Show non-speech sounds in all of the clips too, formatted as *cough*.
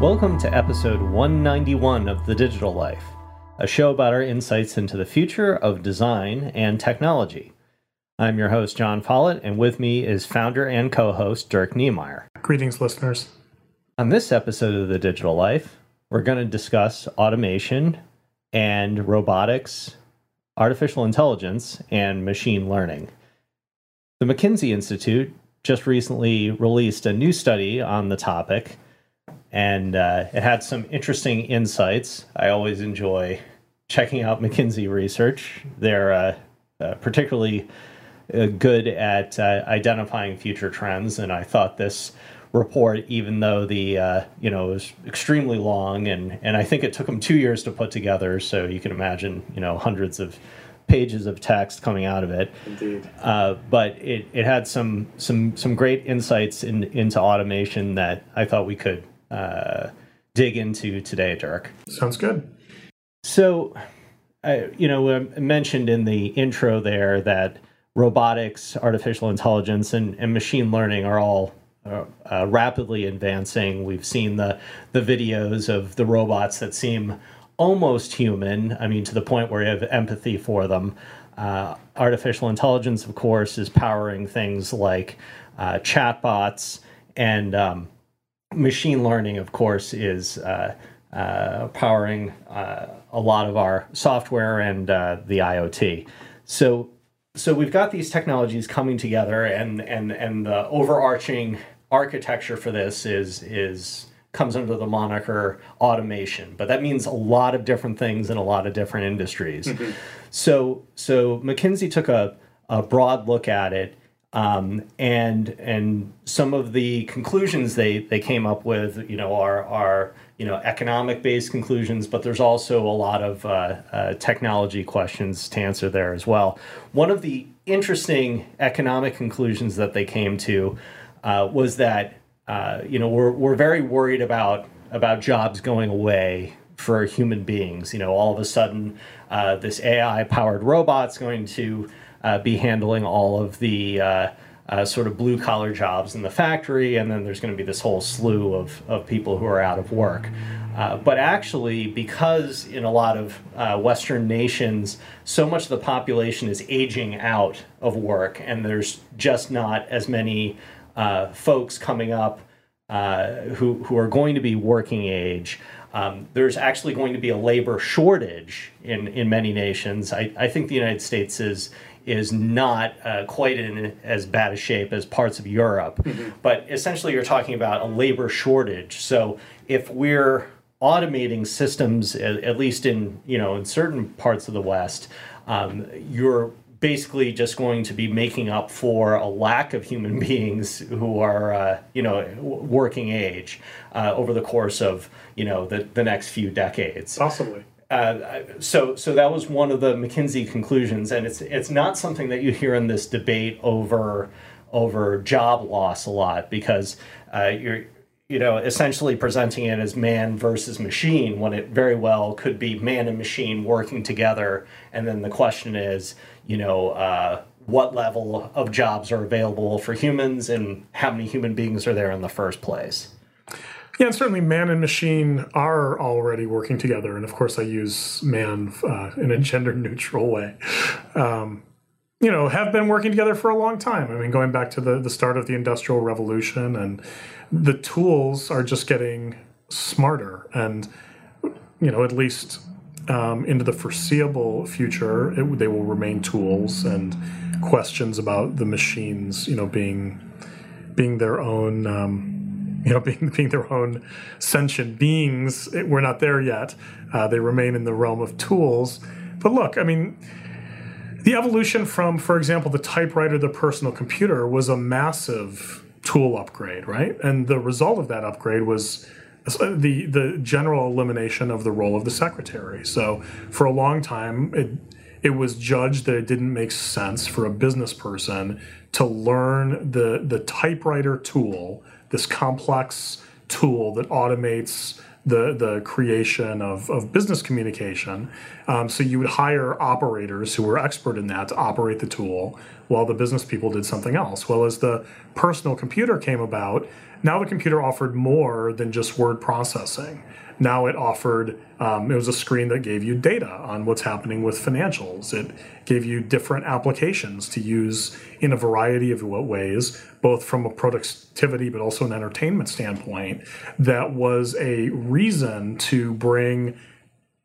Welcome to episode 191 of The Digital Life, a show about our insights into the future of design and technology. I'm your host, Jon Follett, and with me is founder and co host Dirk Knemeyer. Greetings, listeners. On this episode of The Digital Life, we're going to discuss automation and robotics, artificial intelligence, and machine learning. The McKinsey Institute just recently released a new study on the topic and uh, it had some interesting insights. I always enjoy checking out *laughs* McKinsey research. They're uh, uh, particularly uh, good at uh, identifying future trends, and I thought this report, even though the uh, you know was extremely long, and and I think it took them two years to put together, so you can imagine you know hundreds of pages of text coming out of it. Indeed. Uh, but it, it had some some some great insights in, into automation that I thought we could uh, dig into today, Dirk. Sounds good. So, uh, you know, I mentioned in the intro there that robotics, artificial intelligence, and, and machine learning are all uh, uh, rapidly advancing. We've seen the the videos of the robots that seem almost human. I mean, to the point where you have empathy for them. Uh, artificial intelligence, of course, is powering things like uh, chatbots and um, machine learning, of course, is uh, uh, powering uh, a lot of our software and uh, the IoT. So, so we've got these technologies coming together, and and and the overarching architecture for this is is comes under the moniker automation, but that means a lot of different things in a lot of different industries. Mm-hmm. So, so McKinsey took a, a broad look at it um, and and some of the conclusions they they came up with, you know, are are you know economic based conclusions, but there's also a lot of uh, uh, technology questions to answer there as well. One of the interesting economic conclusions that they came to uh, was that uh, you know we're we're very worried about about jobs going away for human beings. You know, all of a sudden, uh, this AI powered robot's going to uh, be handling all of the uh, uh, sort of blue collar jobs in the factory, and then there's going to be this whole slew of, of people who are out of work. Uh, but actually, because in a lot of uh, Western nations, so much of the population is aging out of work, and there's just not as many uh, folks coming up who, who are going to be working age. Um, there's actually going to be a labor shortage in, in many nations. I, I think the United States is is not uh, quite in as bad a shape as parts of Europe. Mm-hmm. But essentially, you're talking about a labor shortage. So if we're automating systems, at, least in you know in certain parts of the West, um, you're basically just going to be making up for a lack of human *laughs* beings who are uh, you know working age uh, over the course of you know the, the next few decades possibly uh, so, so that was one of the McKinsey conclusions, and it's it's not something that you hear in this debate over over job loss a lot because uh, you're you know essentially presenting it as man versus machine when it very well could be man and machine working together, and then the question is you know. Uh, what level of jobs are available for humans and how many human beings are there in the first place? Yeah, and certainly man and machine are already working together. And of course, I use man uh, in a gender neutral way. Um, you know, have been working together for a long time. I mean, going back to the, the start of the Industrial Revolution, and the tools are just getting smarter. And, you know, at least um, into the foreseeable future, it, they will remain tools and questions about the machines, you know, being being their own. Um, *laughs* you know, being being their own sentient beings. We're not there yet. Uh, they remain in the realm of tools. But look, I mean, the evolution from, for example, the typewriter, the personal computer, was a massive tool upgrade, right? And the result of that upgrade was the the general elimination of the role of the secretary. So for a long time, it it was judged that it didn't make sense for a business person to learn the the typewriter tool this complex tool that automates the the creation of, of business communication Um, so you would hire operators who were expert in that to operate the tool while the business people did something else. Well, as the personal computer came about, now the computer offered more than just word processing. Now it offered, um, it was a screen that gave you data on what's happening with financials. It gave you different applications to use in a variety of ways, both from a productivity but also an entertainment standpoint. That was a reason to bring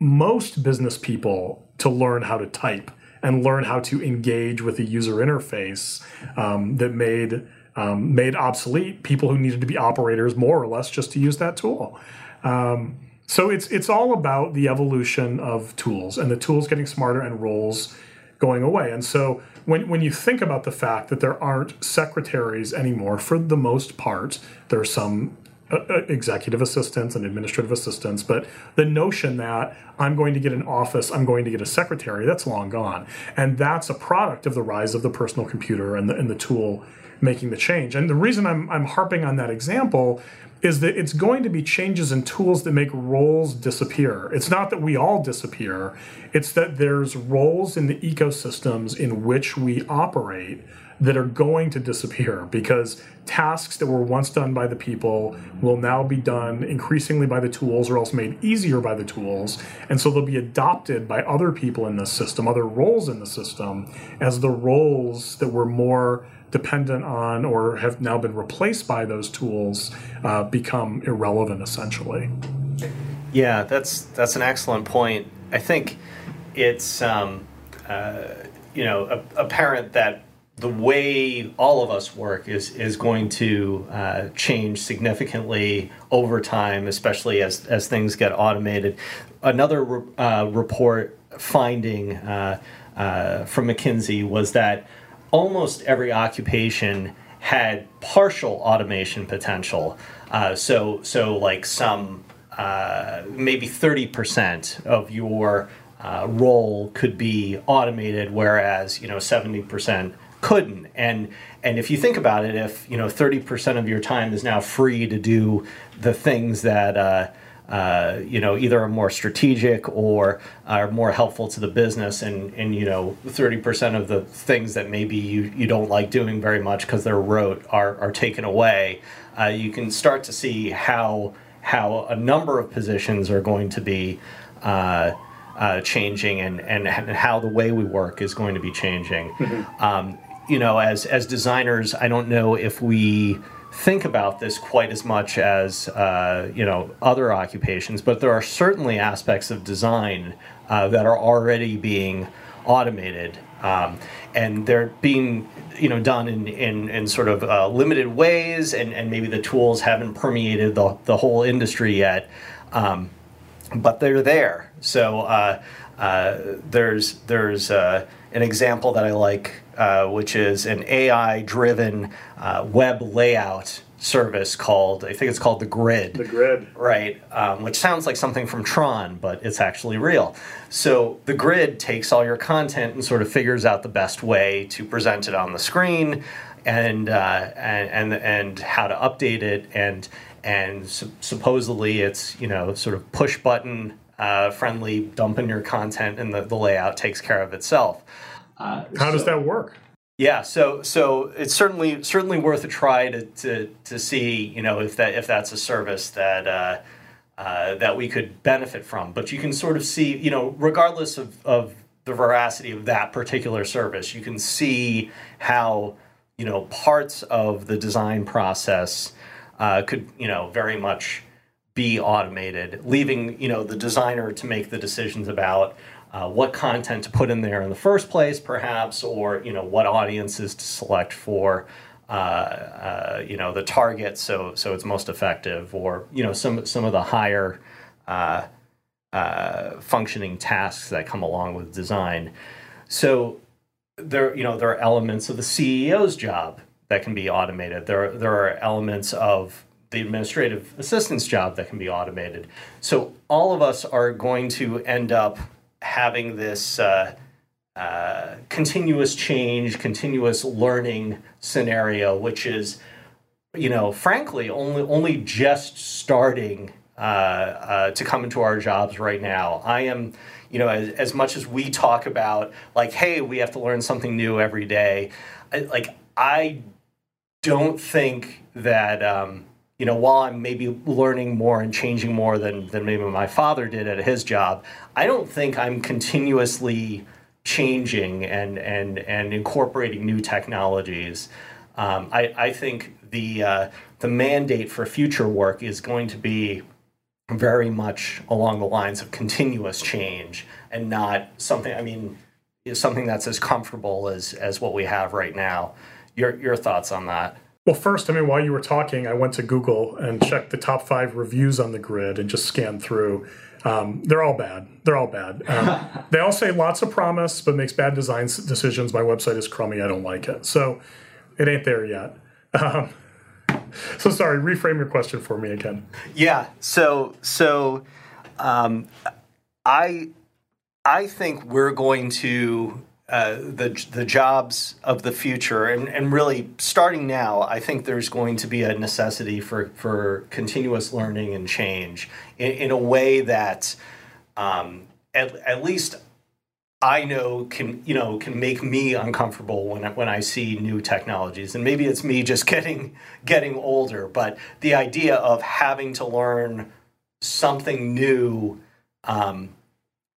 most business people to learn how to type and learn how to engage with a user interface um, that made um, made obsolete people who needed to be operators more or less just to use that tool. Um, so it's it's all about the evolution of tools and the tools getting smarter and roles going away. And so when when you think about the fact that there aren't secretaries anymore, for the most part, there are some uh, uh, executive assistants and administrative assistants, but the notion that I'm going to get an office, I'm going to get a secretary, that's long gone. And that's a product of the rise of the personal computer and the, and the tool making the change. And the reason I'm, I'm harping on that example is that it's going to be changes in tools that make roles disappear. It's not that we all disappear, it's that there's roles in the ecosystems in which we operate that are going to disappear because tasks that were once done by the people will now be done increasingly by the tools or else made easier by the tools. And so they'll be adopted by other people in the system, other roles in the system, as the roles that were more dependent on or have now been replaced by those tools uh, become irrelevant essentially. Yeah, that's that's an excellent point. I think it's um, uh, you know apparent that the way all of us work is is going to uh, change significantly over time, especially as as things get automated. Another uh, report finding uh, uh, from McKinsey was that almost every occupation had partial automation potential. Uh, so so like some uh, maybe thirty percent of your role could be automated, whereas you know seventy percent couldn't. And and if you think about it, if you know thirty percent of your time is now free to do the things that uh, you know either are more strategic or are more helpful to the business, and and you know thirty percent of the things that maybe you you don't like doing very much because they're rote are are taken away. Uh, you can start to see how how a number of positions are going to be. Uh, uh, changing and, and, and how the way we work is going to be changing. Mm-hmm. Um, you know, as as designers, I don't know if we think about this quite as much as uh, you know other occupations, but there are certainly aspects of design uh, that are already being automated, um, and they're being you know done in in, in sort of uh, limited ways, and, and maybe the tools haven't permeated the the whole industry yet, um, but they're there. So uh, there's there's uh, an example that I like, uh, which is an AI-driven uh, web layout service called I think it's called the Grid. The Grid, right? Um, which sounds like something from Tron, but it's actually real. So the Grid takes all your content and sort of figures out the best way to present it on the screen, and uh, and and and how to update it and and su- supposedly it's you know sort of push button uh, friendly, dump in your content, and the, the layout takes care of itself. Uh, How so, does that work? Yeah, so so it's certainly certainly worth a try to, to, to see you know if that if that's a service that uh, uh, that we could benefit from. But you can sort of see you know regardless of, of the veracity of that particular service, you can see how you know parts of the design process uh, could you know very much be automated, leaving you know the designer to make the decisions about uh, what content to put in there in the first place, perhaps, or you know what audiences to select for uh, uh, you know the target, so so it's most effective, or you know some some of the higher uh, uh, functioning tasks that come along with design. So there you know there are elements of the CEO's job that can be automated. There there are elements of the administrative assistance job that can be automated. So all of us are going to end up having this uh, uh, continuous change, continuous learning scenario, which is, you know, frankly, only only just starting uh, uh to come into our jobs right now. I am you know, as, as much as we talk about like, hey, we have to learn something new every day, I, like I don't think that um, you know while I'm maybe learning more and changing more than than maybe my father did at his job, I don't think I'm continuously changing and and and incorporating new technologies. Um, I, I think the uh, the mandate for future work is going to be very much along the lines of continuous change and not something. I mean, something that's as comfortable as as what we have right now. Your your thoughts on that? Well, first, I mean, while you were talking, I went to Google and checked the top five reviews on the grid and just scanned through. Um, they're all bad. They're all bad. Um, *laughs* they all say lots of promise, but makes bad design decisions. My website is crummy. I don't like it. So it ain't there yet. *laughs* Um, so sorry. Reframe your question for me again. Yeah. So so um, I I think we're going to uh, the the jobs of the future, and, and really starting now, I think there's going to be a necessity for for continuous learning and change in, in a way that, um, at, at least I know can you know can make me uncomfortable when I, when I see new technologies, and maybe it's me just *laughs* getting getting older. But the idea of having to learn something new. Um,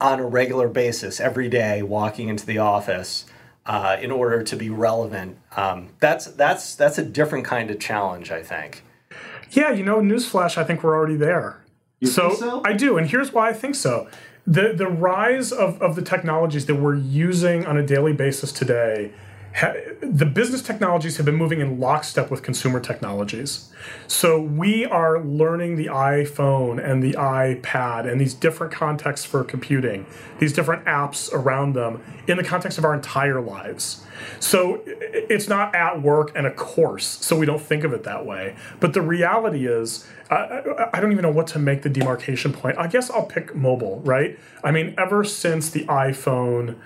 on a regular basis every day walking into the office uh, in order to be relevant. Um, that's that's that's a different kind of challenge i think. Yeah you know newsflash i think we're already there. So, so, i do and here's why i think so. The the rise of, of the technologies that we're using on a daily basis today the business technologies have been moving in lockstep with consumer technologies. So we are learning the iPhone and the iPad and these different contexts for computing, these different apps around them in the context of our entire lives. So it's not at work and a course, so we don't think of it that way. But the reality is, I, I, don't even know what to make the demarcation point. I guess I'll pick mobile, right? I mean, ever since the iPhone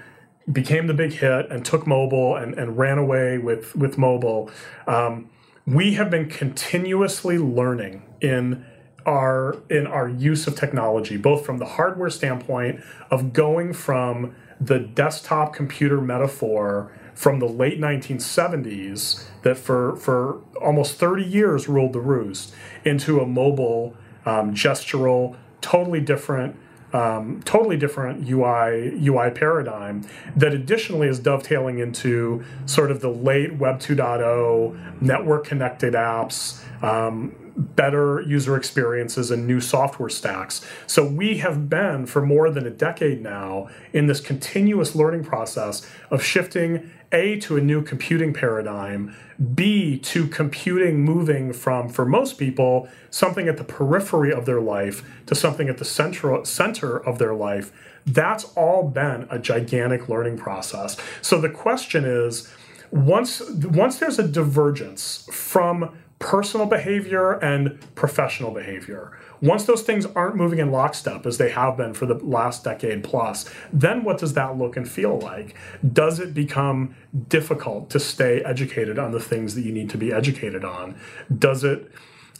became the big hit and took mobile and, and ran away with with mobile. Um, we have been continuously learning in our in our use of technology, both from the hardware standpoint of going from the desktop computer metaphor from the late 1970s that for for almost 30 years ruled the roost into a mobile um, gestural totally different um, totally different UI UI paradigm that additionally is dovetailing into sort of the late Web 2.0 network connected apps, um, better user experiences, and new software stacks. So we have been for more than a decade now in this continuous learning process of shifting a to a new computing paradigm B, to computing moving from, for most people, something at the periphery of their life to something at the center, center of their life. That's all been a gigantic learning process. So the question is once, once there's a divergence from personal behavior and professional behavior, once those things aren't moving in lockstep as they have been for the last decade plus, then what does that look and feel like? Does it become difficult to stay educated on the things that you need to be educated on? Does it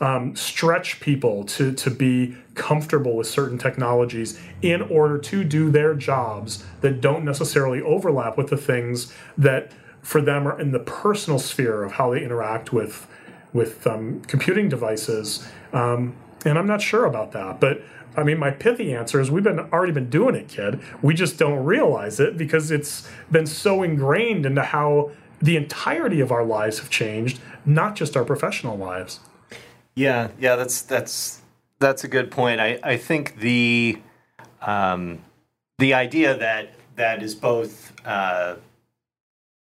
um, stretch people to, to be comfortable with certain technologies in order to do their jobs that don't necessarily overlap with the things that for them are in the personal sphere of how they interact with with um, computing devices um, and I'm not sure about that. But I mean, my pithy answer is we've been already been doing it, kid. We just don't realize it because it's been so ingrained into how the entirety of our lives have changed, not just our professional lives. Yeah, yeah, that's that's that's a good point. I, I think the um, the idea that that is both uh,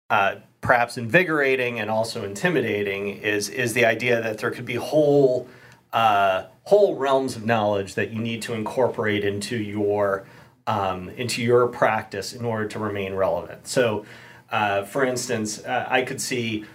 uh, perhaps invigorating and also intimidating is is the idea that there could be whole uh, whole realms of knowledge that you need to incorporate into your um, into your practice in order to remain relevant. So, uh, for instance, uh, I could see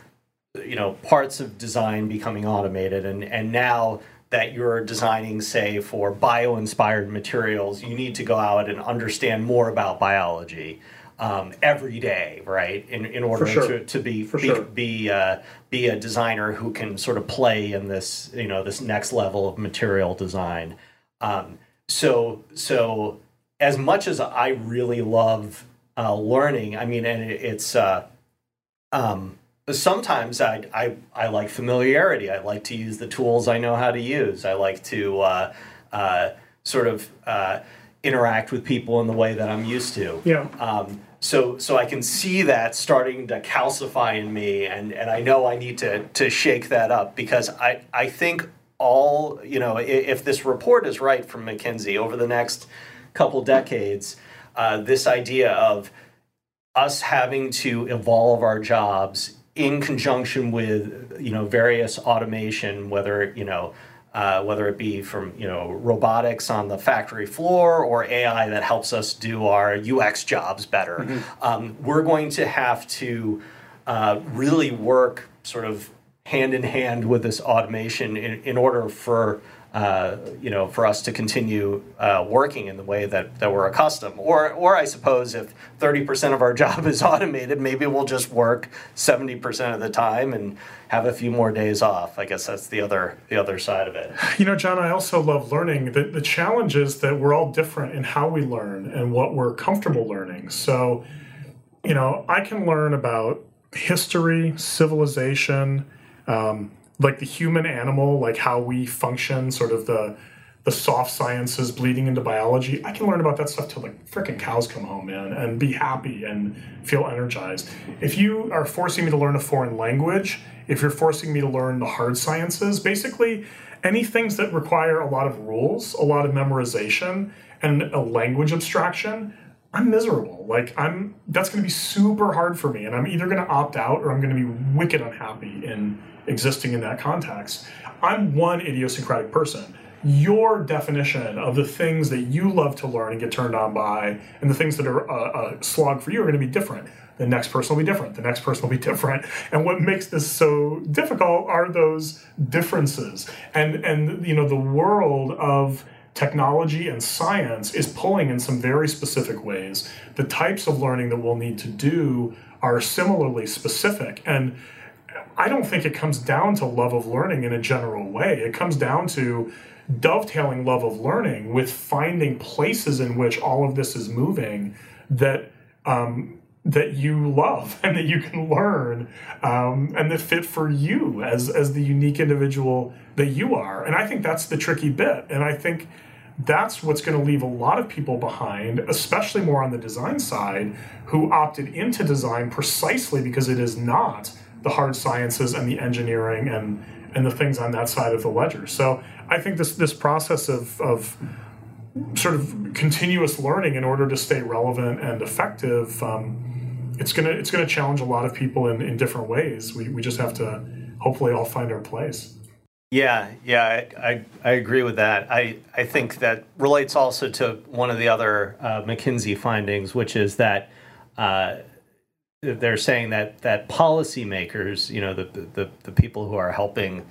you know parts of design becoming automated, and and now that you're designing, say, for bio-inspired materials, you need to go out and understand more about biology um, every day, right? In, in order sure. to, to be For be sure. be, uh, be a designer who can sort of play in this you know this next level of material design. Um, so so as much as I really love uh, learning, I mean, and it, it's uh, um, sometimes I, I I like familiarity. I like to use the tools I know how to use. I like to uh, uh, sort of uh, interact with people in the way that I'm used to. Yeah. Um, so so I can see that starting to calcify in me, and and I know I need to to shake that up because I I think all you know if this report is right from McKinsey over the next couple decades, uh, this idea of us having to evolve our jobs in conjunction with you know various automation, whether you know uh, whether it be from you know robotics on the factory floor or AI that helps us do our UX jobs better. Mm-hmm. Um, we're going to have to uh, really work sort of hand in hand with this automation in, in order for uh, you know, for us to continue uh, working in the way that, that we're accustomed. Or, or I suppose if 30% of our *laughs* job is automated, maybe we'll just work 70% of the time and have a few more days off. I guess that's the other the other side of it. You know, Jon, I also love learning. The, the challenge is that we're all different in how we learn and what we're comfortable learning. So, you know, I can learn about history, civilization, um, like the human animal, like how we function, sort of the the soft sciences bleeding into biology. I can learn about that stuff till like freaking cows come home, man, and be happy and feel energized. If you are forcing me to learn a foreign language, if you're forcing me to learn the hard sciences, basically any things that require a lot of rules, a lot of memorization, and a language abstraction, I'm miserable. Like I'm that's going to be super hard for me and I'm either going to opt out or I'm going to be wicked unhappy in existing in that context. I'm one idiosyncratic person. Your definition of the things that you love to learn and get turned on by, and the things that are a, a slog for you, are going to be different. The next person will be different. The next person will be *laughs* different. And what makes this so difficult are those differences. And and you know the world of technology and science is pulling in some very specific ways. The types of learning that we'll need to do are similarly specific. And I don't think it comes down to love of learning in a general way. It comes down to dovetailing love of learning with finding places in which all of this is moving that um, that you love *laughs* and that you can learn um, and that fit for you as as the unique individual that you are. And I think that's the tricky bit. And I think that's what's going to leave a lot of people behind, especially more on the design side, who opted into design precisely because it is not the hard sciences and the engineering and and the things on that side of the ledger. So I think this this process of of sort of continuous learning in order to stay relevant and effective, um, it's gonna it's gonna challenge a lot of people in, in different ways. We we just have to hopefully all find our place. Yeah, yeah, I, I, I, agree with that. I, I think that relates also to one of the other uh, McKinsey findings, which is that uh, they're saying that that policymakers, you know, the the, the people who are helping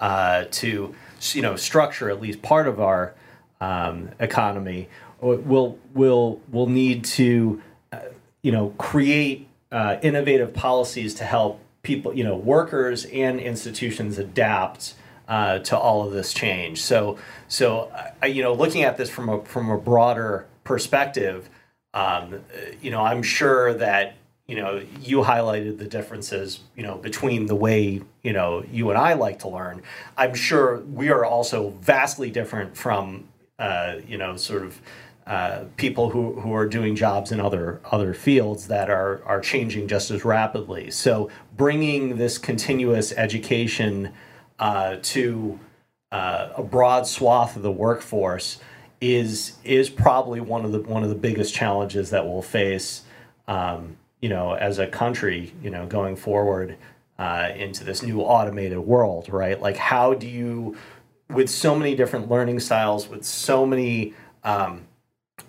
uh, to you know structure at least part of our um, economy will will will need to uh, you know create uh, innovative policies to help people you know workers and institutions adapt uh, to all of this change. So so you know looking at this from a from a broader perspective, um, you know I'm sure that you know, you highlighted the differences, you know, between the way, you know, you and I like to learn. I'm sure we are also vastly different from, uh, you know, sort of uh, people who, who are doing jobs in other other fields that are are changing just as rapidly. So bringing this continuous education uh, to uh, a broad swath of the workforce is is probably one of the one of the biggest challenges that we'll face. Um, you know, as a country, you know, going forward uh, into this new automated world, right? Like, how do you, with so many different learning styles, with so many um,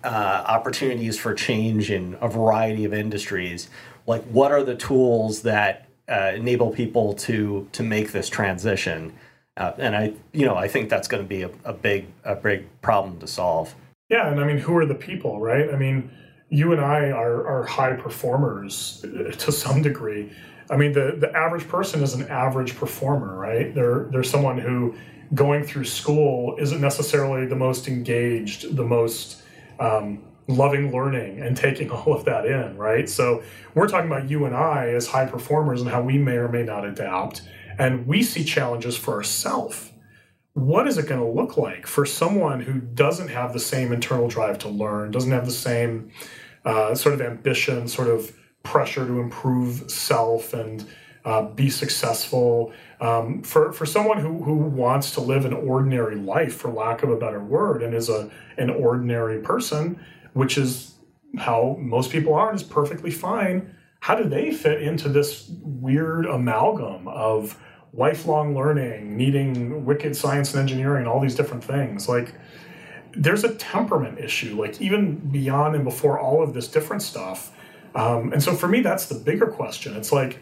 uh, opportunities for change in a variety of industries, like, what are the tools that uh, enable people to to make this transition? Uh, and I, you know, I think that's going to be a, a big a big problem to solve. Yeah, and I mean, who are the people, right? I mean you and I are, are high performers to some degree. I mean, the, the average person is an average performer, right? They're, they're someone who going through school isn't necessarily the most engaged, the most um, loving learning and taking *laughs* all of that in, right? So we're talking about you and I as high performers and how we may or may not adapt. And we see challenges for ourselves. What is it going to look like for someone who doesn't have the same internal drive to learn, doesn't have the same uh, sort of ambition, sort of pressure to improve self and uh, be successful? Um, for, for someone who, who wants to live an ordinary life, for lack of a better word, and is a, an ordinary person, which is how most people are, is perfectly fine. How do they fit into this weird amalgam of lifelong learning, needing wicked science and engineering, all these different things? Like, there's a temperament issue, like even beyond and before all of this different stuff. Um, and so for me, that's the bigger question. It's like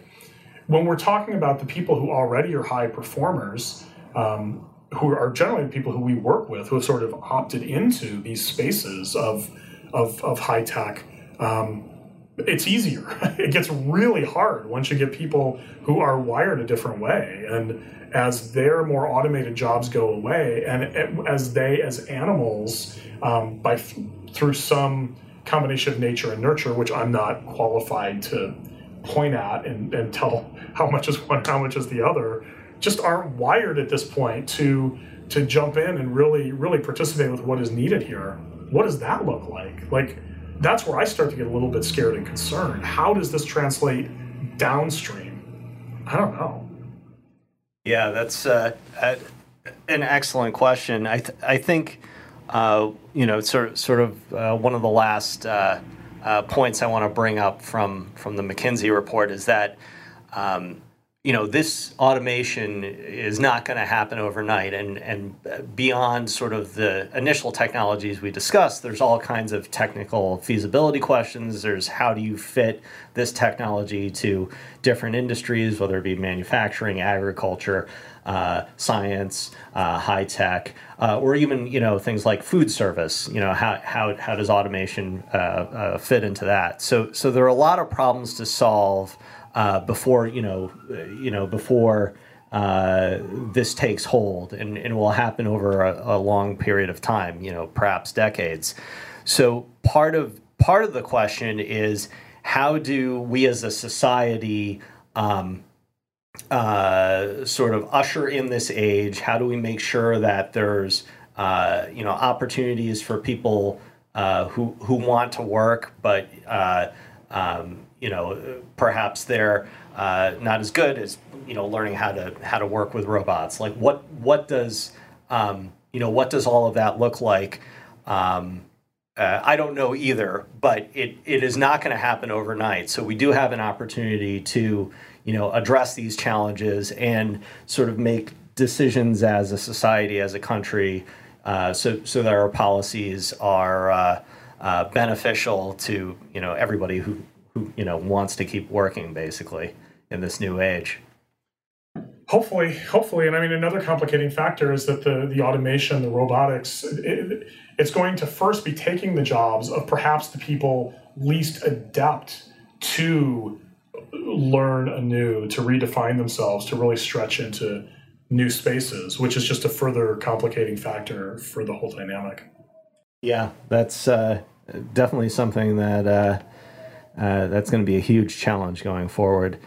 when we're talking about the people who already are high performers, um, who are generally people who we work with, who have sort of opted into these spaces of of, of high tech, um, it's easier. *laughs* it gets really hard once you get people who are wired a different way. And as their more automated jobs go away, and as they, as animals, um, by through some combination of nature and nurture, which I'm not qualified to point at and, and tell *laughs* how much is one, how much is the other, just aren't wired at this point to to jump in and really really participate with what is needed here what does that look like? Like, that's where I start to get a little bit scared and concerned. How does this translate downstream? I don't know. Yeah, that's uh, an excellent question. I th- I think uh, you know sort sort of uh, one of the last uh, uh, points I want to bring up from from the McKinsey report is that. Um, you know this automation is not going to happen overnight. And and beyond sort of the initial technologies we discussed there's all kinds of technical feasibility questions. There's how do you fit this technology to different industries whether it be manufacturing agriculture uh, science uh, high tech uh, or even you know things like food service. You know how, how, how does automation uh, uh, fit into that? So so there are a lot of problems to solve uh, before you know you know before uh, this takes hold and, and will happen over a, a, long period of time you know perhaps decades. So part of part of the question is how do we as a society um, uh, sort of usher in this age? How do we make sure that there's uh, you know opportunities for people uh, who who want to work but uh, um, you know, perhaps they're uh, not as good as you know learning how to how to work with robots. Like what what does um, you know what does all of that look like? Um, uh, I don't know either, but it, it is not going to happen overnight. So we do have an opportunity to you know address these challenges and sort of make decisions as a society, as a country, uh, so so that our policies are uh, beneficial to you know everybody who who you know wants to keep working basically in this new age. Hopefully hopefully and i mean another complicating factor is that the the automation the robotics it, it's going to first be taking the jobs of perhaps the people least adept to learn anew to redefine themselves to really stretch into new spaces which is just a further complicating factor for the whole dynamic. Yeah that's uh, definitely something that uh, uh, that's going to be a huge challenge going forward.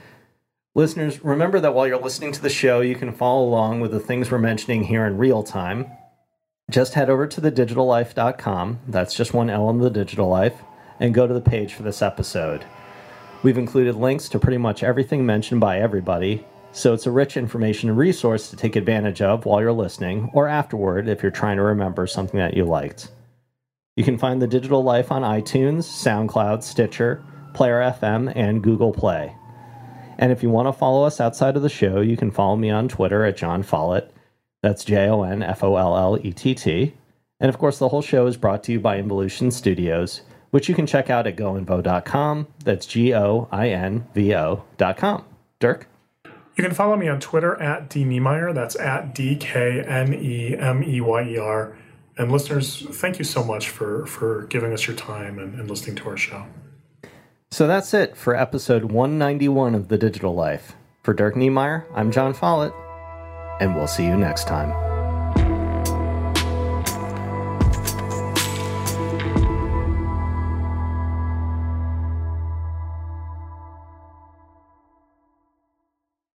Listeners, remember that while you're listening to the show, you can follow along with the things we're mentioning here in real time. Just head over to thedigitallife.com, that's just one L in the digital life, and go to the page for this episode. We've included links to pretty much everything mentioned by everybody, so it's a rich information resource to take advantage of while you're listening or afterward if you're trying to remember something that you liked. You can find The Digital Life on iTunes, SoundCloud, Stitcher, Player FM, and Google Play. And if you want to follow us outside of the show, you can follow me on Twitter at Jon Follett. That's J O N F O L L E T T. And of course, the whole show is brought to you by Involution Studios, which you can check out at goinvo.com. That's G O I N V O.com. Dirk? You can follow me on Twitter at D Knemeyer. That's at D K N E M E Y E R. And listeners, thank you so much for, for giving us your time and, and listening to our show. So that's it for episode 191 of The Digital Life. For Dirk Knemeyer, I'm Jon Follett, and we'll see you next time.